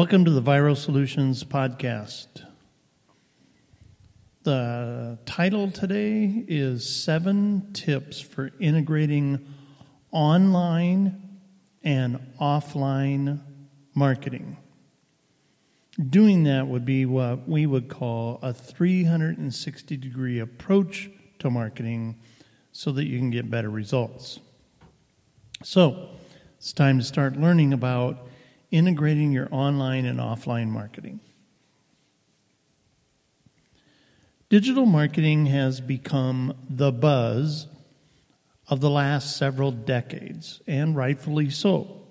Welcome to the Viral Solutions Podcast. The title today is Seven Tips for Integrating Online and Offline Marketing. Doing that would be what we would call a 360 degree approach to marketing so that you can get better results. So, it's time to start learning about integrating your online and offline marketing. Digital marketing has become the buzz of the last several decades, and rightfully so.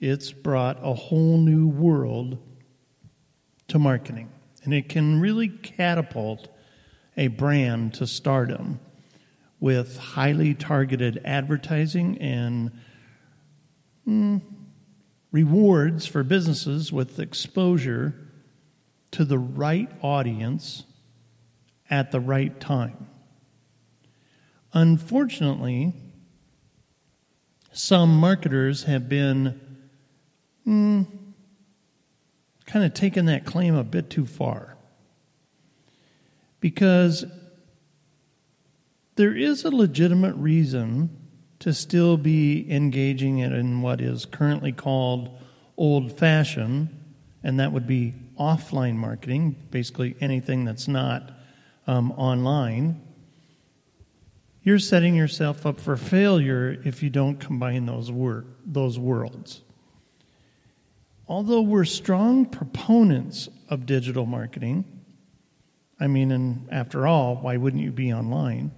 It's brought a whole new world to marketing, and it can really catapult a brand to stardom with highly targeted advertising and mm, rewards for businesses with exposure to the right audience at the right time. Unfortunately, some marketers have been mm, kind of taken that claim a bit too far. Because there is a legitimate reason to still be engaging in what is currently called old fashioned, and that would be offline marketing, basically anything that's not um, online. You're setting yourself up for failure if you don't combine those, those worlds. Although we're strong proponents of digital marketing, I mean, and after all, why wouldn't you be online?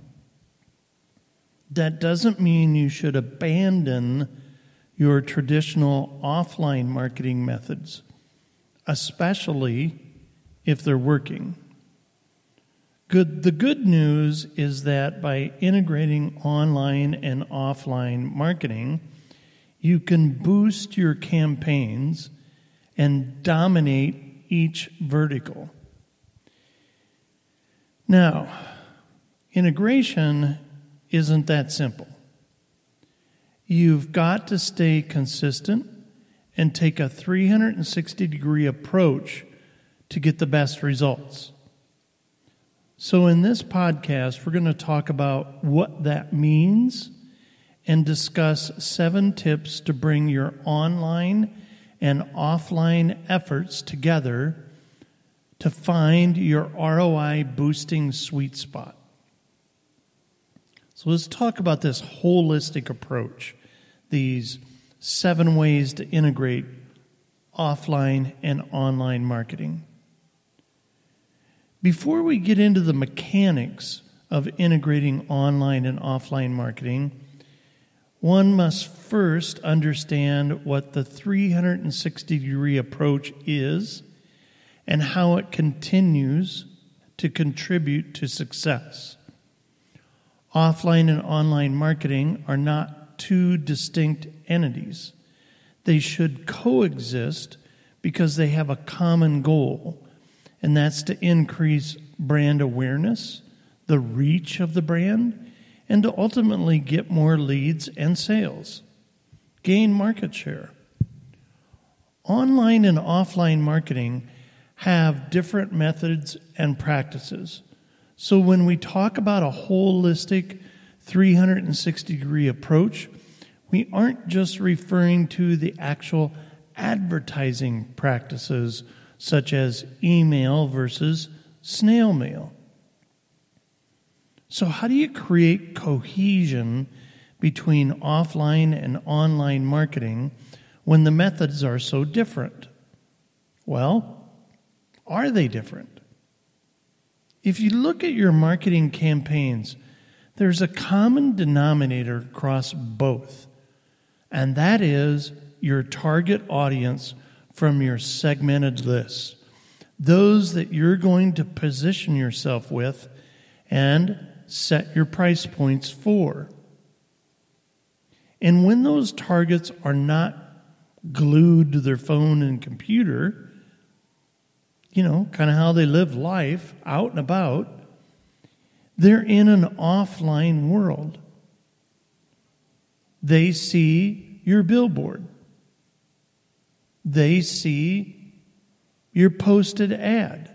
That doesn't mean you should abandon your traditional offline marketing methods, especially if they're working. Good, the good news is that by integrating online and offline marketing, you can boost your campaigns and dominate each vertical. Now, integration isn't that simple. You've got to stay consistent and take a 360 degree approach to get the best results. So, in this podcast, we're going to talk about what that means and discuss seven tips to bring your online and offline efforts together to find your ROI boosting sweet spot. So let's talk about this holistic approach, these seven ways to integrate offline and online marketing. Before we get into the mechanics of integrating online and offline marketing, one must first understand what the 360 degree approach is and how it continues to contribute to success. Offline and online marketing are not two distinct entities. They should coexist because they have a common goal, and that's to increase brand awareness, the reach of the brand, and to ultimately get more leads and sales, gain market share. Online and offline marketing have different methods and practices. So when we talk about a holistic 360 degree approach, we aren't just referring to the actual advertising practices such as email versus snail mail. So, how do you create cohesion between offline and online marketing when the methods are so different? Well, are they different? If you look at your marketing campaigns, there's a common denominator across both, and that is your target audience from your segmented list. Those that you're going to position yourself with and set your price points for. And when those targets are not glued to their phone and computer, you know, kind of how they live life out and about, they're in an offline world. They see your billboard. they see your posted ad.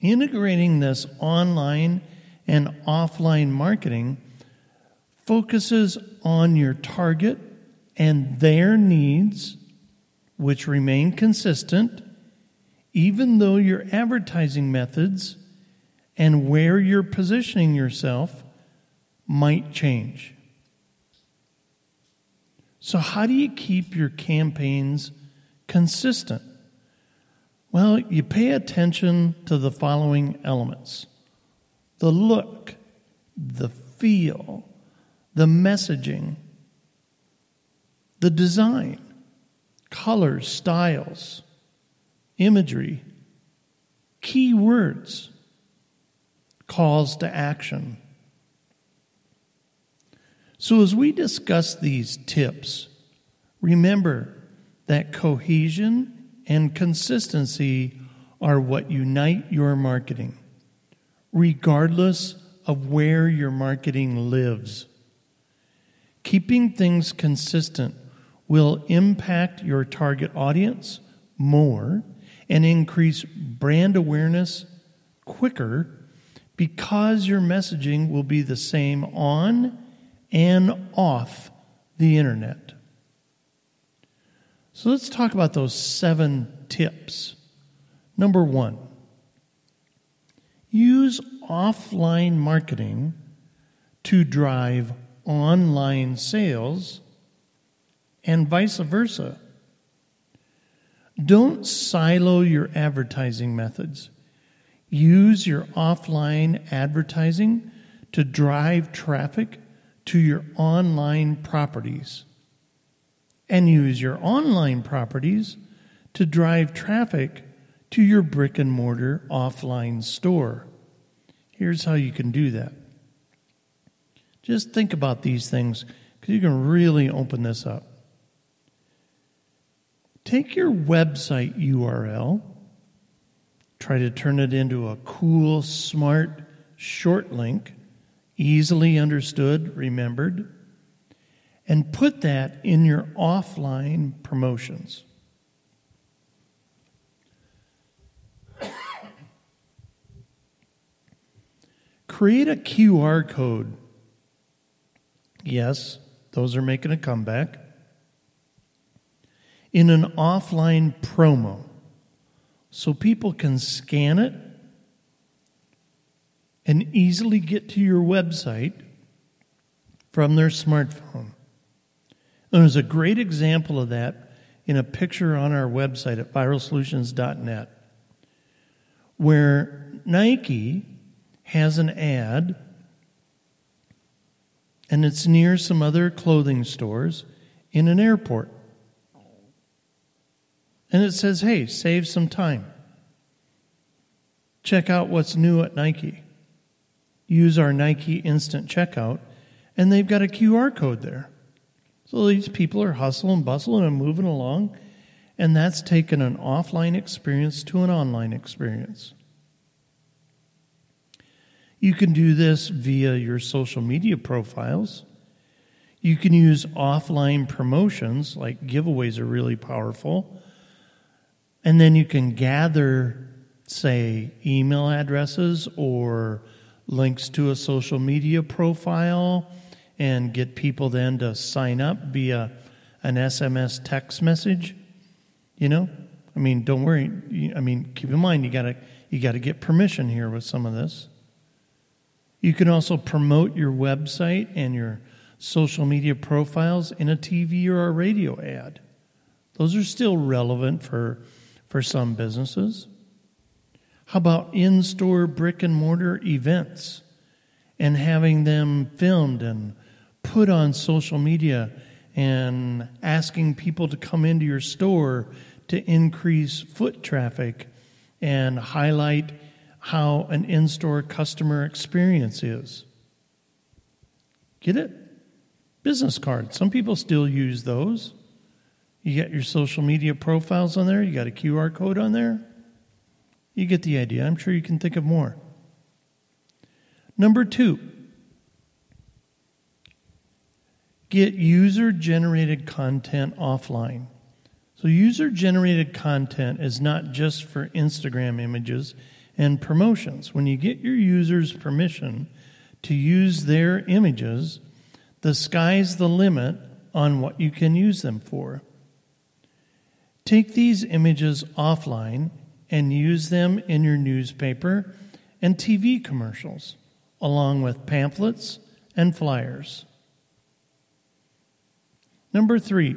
Integrating this online and offline marketing focuses on your target and their needs, which remain consistent, even though your advertising methods and where you're positioning yourself might change. So, how do you keep your campaigns consistent? Well, you pay attention to the following elements the look, the feel, the messaging, the design, colors, styles, imagery, key words, calls to action. So, as we discuss these tips, remember that cohesion and consistency are what unite your marketing, regardless of where your marketing lives. Keeping things consistent will impact your target audience more and increase brand awareness quicker because your messaging will be the same on and off the internet. So let's talk about those seven tips. Number one, use offline marketing to drive online sales and vice versa. Don't silo your advertising methods. Use your offline advertising to drive traffic to your online properties. And use your online properties to drive traffic to your brick and mortar offline store. Here's how you can do that. Just think about these things because you can really open this up. Take your website URL Try to turn it into a cool, smart, short link, easily understood, remembered, and put that in your offline promotions. Create a QR code. Yes, those are making a comeback. In an offline promo so people can scan it and easily get to your website from their smartphone. And there's a great example of that in a picture on our website at viralsolutions.net where Nike has an ad and it's near some other clothing stores in an airport. And it says, hey, save some time. Check out what's new at Nike. Use our Nike Instant Checkout, and they've got a QR code there. So these people are hustling, bustling, and moving along, and that's taken an offline experience to an online experience. You can do this via your social media profiles. You can use offline promotions, like giveaways are really powerful and then you can gather, say, email addresses or links to a social media profile and get people then to sign up via an SMS text message. You know? I mean, don't worry. I mean, keep in mind you got to you got to get permission here with some of this. You can also promote your website and your social media profiles in a TV or a radio ad. Those are still relevant for for some businesses? How about in store brick and mortar events and having them filmed and put on social media and asking people to come into your store to increase foot traffic and highlight how an in store customer experience is? Get it? Business cards. Some people still use those. You got your social media profiles on there, you got a QR code on there. You get the idea. I'm sure you can think of more. Number two, get user generated content offline. So, user generated content is not just for Instagram images and promotions. When you get your users' permission to use their images, the sky's the limit on what you can use them for. Take these images offline and use them in your newspaper and TV commercials, along with pamphlets and flyers. Number three,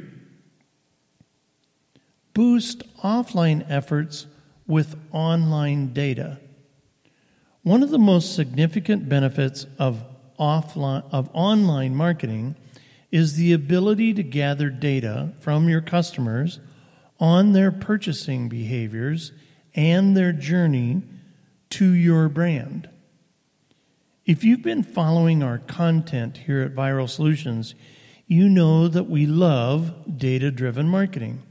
boost offline efforts with online data. One of the most significant benefits of offline of online marketing is the ability to gather data from your customers on their purchasing behaviors and their journey to your brand. If you've been following our content here at Viral Solutions, you know that we love data driven marketing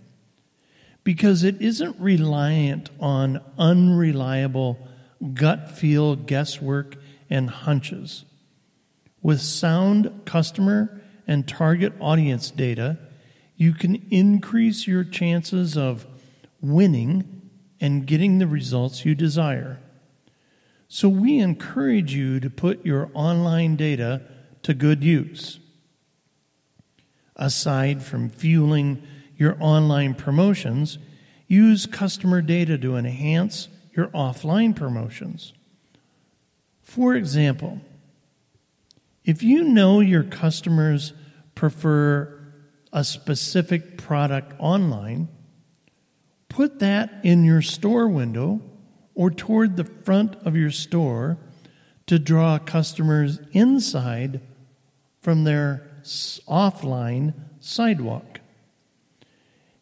because it isn't reliant on unreliable gut feel guesswork and hunches. With sound customer and target audience data, you can increase your chances of winning and getting the results you desire. So, we encourage you to put your online data to good use. Aside from fueling your online promotions, use customer data to enhance your offline promotions. For example, if you know your customers prefer a specific product online, put that in your store window or toward the front of your store to draw customers inside from their offline sidewalk.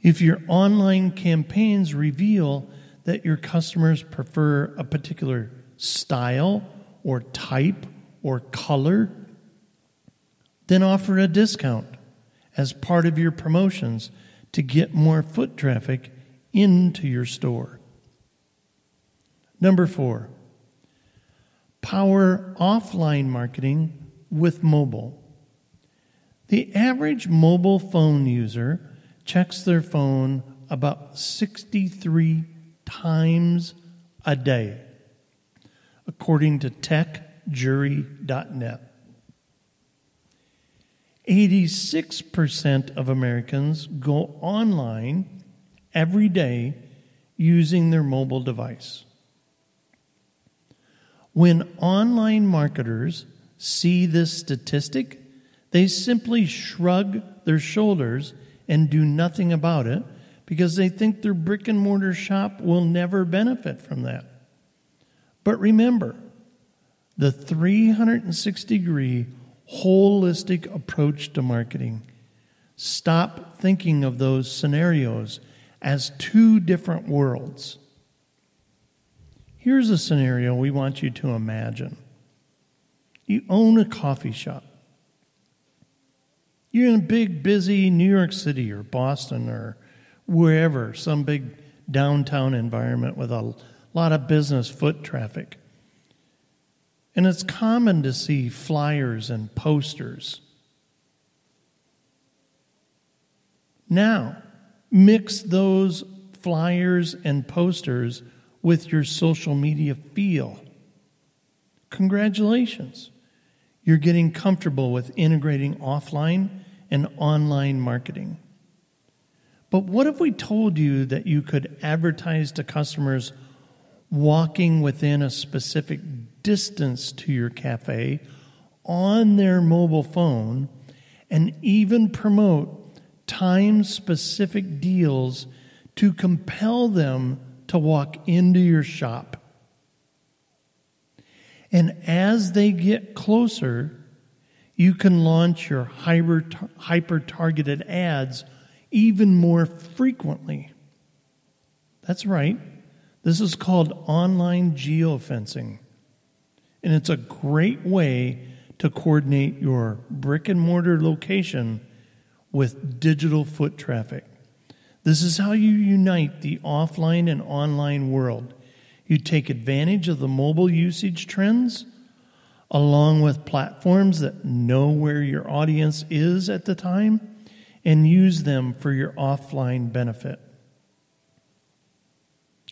If your online campaigns reveal that your customers prefer a particular style or type or color, then offer a discount as part of your promotions to get more foot traffic into your store. Number four, power offline marketing with mobile. The average mobile phone user checks their phone about 63 times a day, according to techjury.net. 86% of Americans go online every day using their mobile device. When online marketers see this statistic, they simply shrug their shoulders and do nothing about it because they think their brick and mortar shop will never benefit from that. But remember, the 360 degree holistic approach to marketing. Stop thinking of those scenarios as two different worlds. Here's a scenario we want you to imagine you own a coffee shop. You're in a big, busy New York City or Boston or wherever, some big downtown environment with a lot of business foot traffic. And it's common to see flyers and posters. Now, mix those flyers and posters with your social media feel. Congratulations. You're getting comfortable with integrating offline and online marketing. But what if we told you that you could advertise to customers walking within a specific distance to your cafe on their mobile phone and even promote time specific deals to compel them to walk into your shop. And as they get closer, you can launch your hyper targeted ads even more frequently. That's right. This is called online geofencing. And it's a great way to coordinate your brick and mortar location with digital foot traffic. This is how you unite the offline and online world. You take advantage of the mobile usage trends along with platforms that know where your audience is at the time and use them for your offline benefit.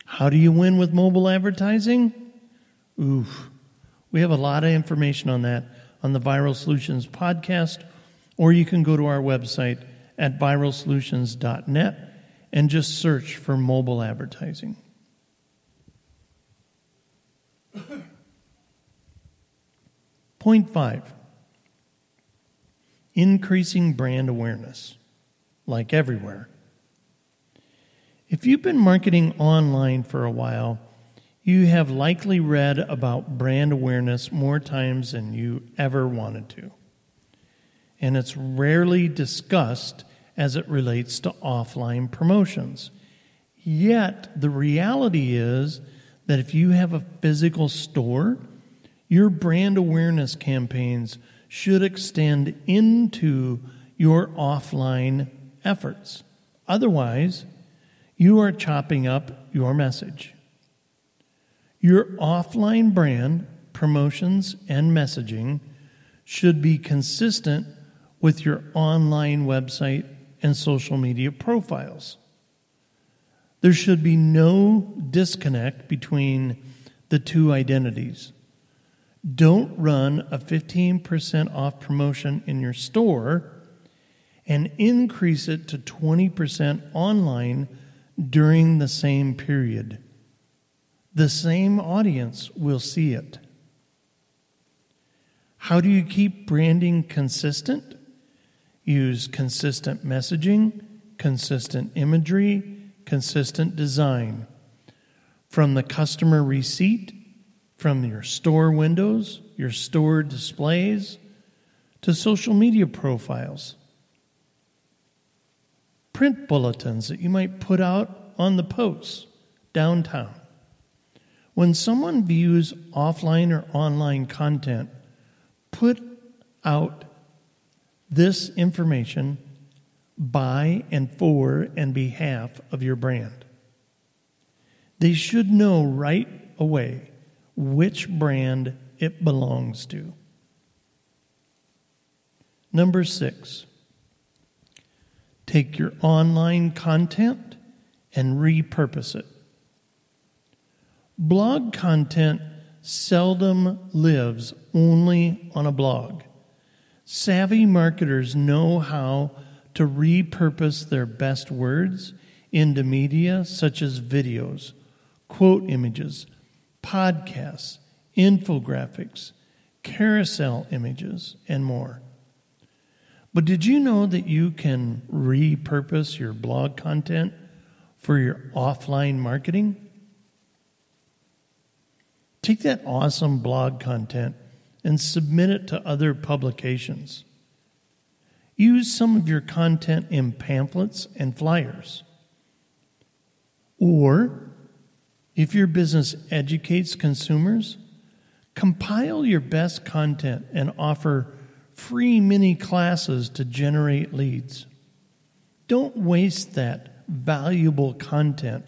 How do you win with mobile advertising? Oof. We have a lot of information on that on the Viral Solutions podcast, or you can go to our website at viralsolutions.net and just search for mobile advertising. Point five increasing brand awareness, like everywhere. If you've been marketing online for a while, you have likely read about brand awareness more times than you ever wanted to. And it's rarely discussed as it relates to offline promotions. Yet, the reality is that if you have a physical store, your brand awareness campaigns should extend into your offline efforts. Otherwise, you are chopping up your message. Your offline brand, promotions, and messaging should be consistent with your online website and social media profiles. There should be no disconnect between the two identities. Don't run a 15% off promotion in your store and increase it to 20% online during the same period. The same audience will see it. How do you keep branding consistent? Use consistent messaging, consistent imagery, consistent design. From the customer receipt, from your store windows, your store displays, to social media profiles print bulletins that you might put out on the posts downtown. When someone views offline or online content, put out this information by and for and behalf of your brand. They should know right away which brand it belongs to. Number six, take your online content and repurpose it. Blog content seldom lives only on a blog. Savvy marketers know how to repurpose their best words into media such as videos, quote images, podcasts, infographics, carousel images, and more. But did you know that you can repurpose your blog content for your offline marketing? Take that awesome blog content and submit it to other publications. Use some of your content in pamphlets and flyers. Or, if your business educates consumers, compile your best content and offer free mini classes to generate leads. Don't waste that valuable content.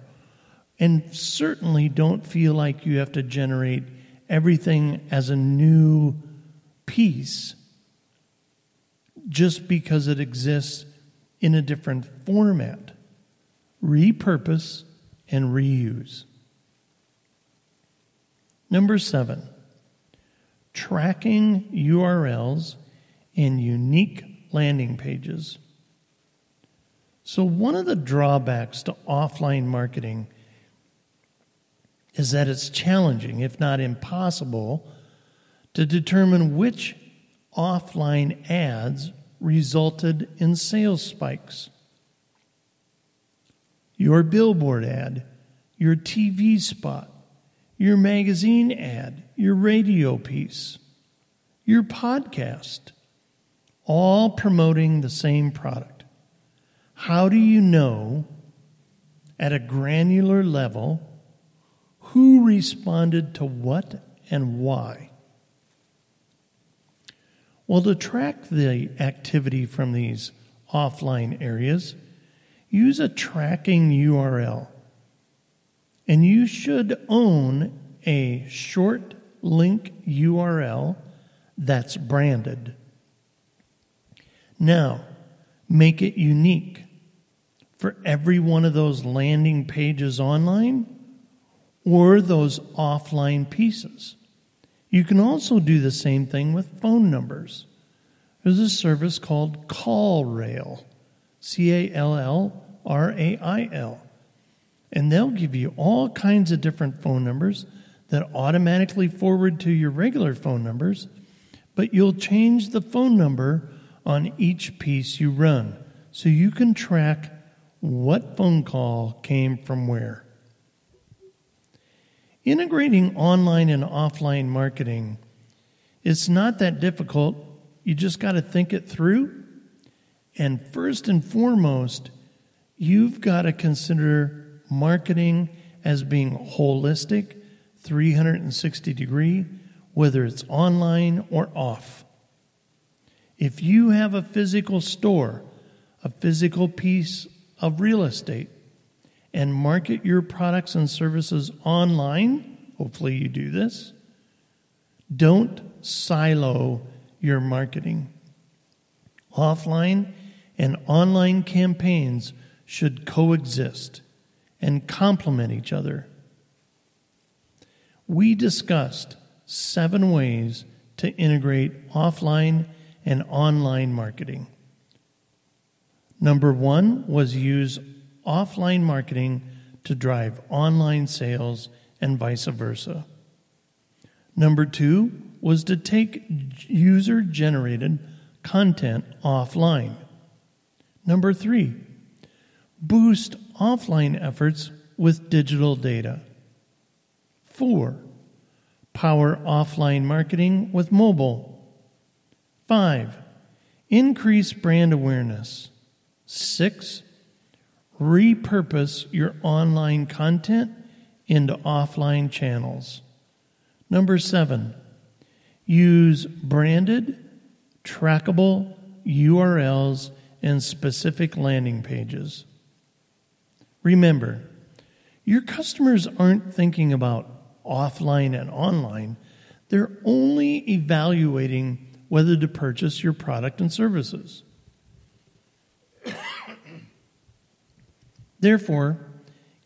And certainly don't feel like you have to generate everything as a new piece just because it exists in a different format. Repurpose and reuse. Number seven, tracking URLs and unique landing pages. So, one of the drawbacks to offline marketing is that it's challenging, if not impossible, to determine which offline ads resulted in sales spikes. Your billboard ad, your TV spot, your magazine ad, your radio piece, your podcast all promoting the same product. How do you know at a granular level who responded to what and why? Well, to track the activity from these offline areas, use a tracking URL. And you should own a short link URL that's branded. Now, make it unique for every one of those landing pages online or those offline pieces. You can also do the same thing with phone numbers. There's a service called CallRail, C A L L R A I L. And they'll give you all kinds of different phone numbers that automatically forward to your regular phone numbers, but you'll change the phone number on each piece you run so you can track what phone call came from where. Integrating online and offline marketing it's not that difficult. You just got to think it through. And first and foremost, you've got to consider marketing as being holistic, 360 degree, whether it's online or off. If you have a physical store, a physical piece of real estate, and market your products and services online, hopefully you do this, don't silo your marketing. Offline and online campaigns should coexist and complement each other. We discussed seven ways to integrate offline and online marketing. Number one was use offline marketing to drive online sales and vice versa. Number two was to take user generated content offline. Number three, boost offline efforts with digital data. Four, power offline marketing with mobile. Five, increase brand awareness. Six, repurpose your online content into offline channels. Number seven, use branded, trackable URLs and specific landing pages. Remember, your customers aren't thinking about offline and online, they're only evaluating whether to purchase your product and services. Therefore,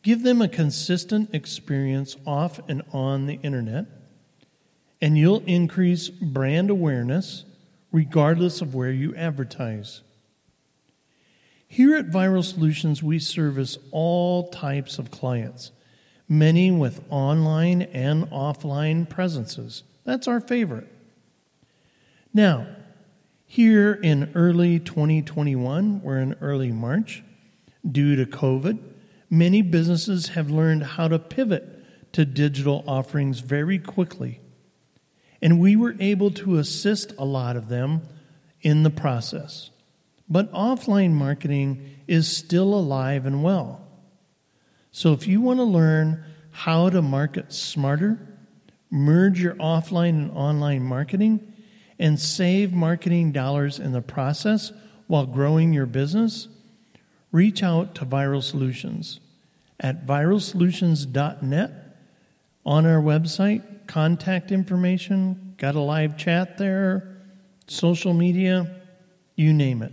give them a consistent experience off and on the internet, and you'll increase brand awareness regardless of where you advertise. Here at Viral Solutions, we service all types of clients, many with online and offline presences. That's our favorite. Now, here in early 2021, we're in early March, due to COVID, many businesses have learned how to pivot to digital offerings very quickly. And we were able to assist a lot of them in the process. But offline marketing is still alive and well. So if you want to learn how to market smarter, merge your offline and online marketing, and save marketing dollars in the process while growing your business, reach out to Viral Solutions at viralsolutions.net on our website, contact information, got a live chat there, social media, you name it.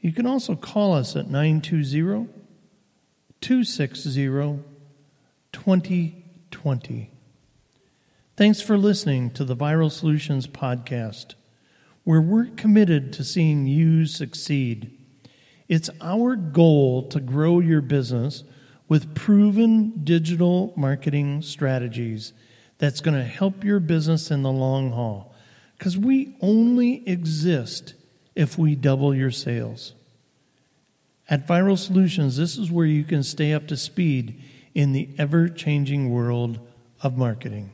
You can also call us at 920 260 2020. Thanks for listening to the Viral Solutions podcast, where we're committed to seeing you succeed. It's our goal to grow your business with proven digital marketing strategies that's going to help your business in the long haul. Because we only exist if we double your sales. At Viral Solutions, this is where you can stay up to speed in the ever changing world of marketing.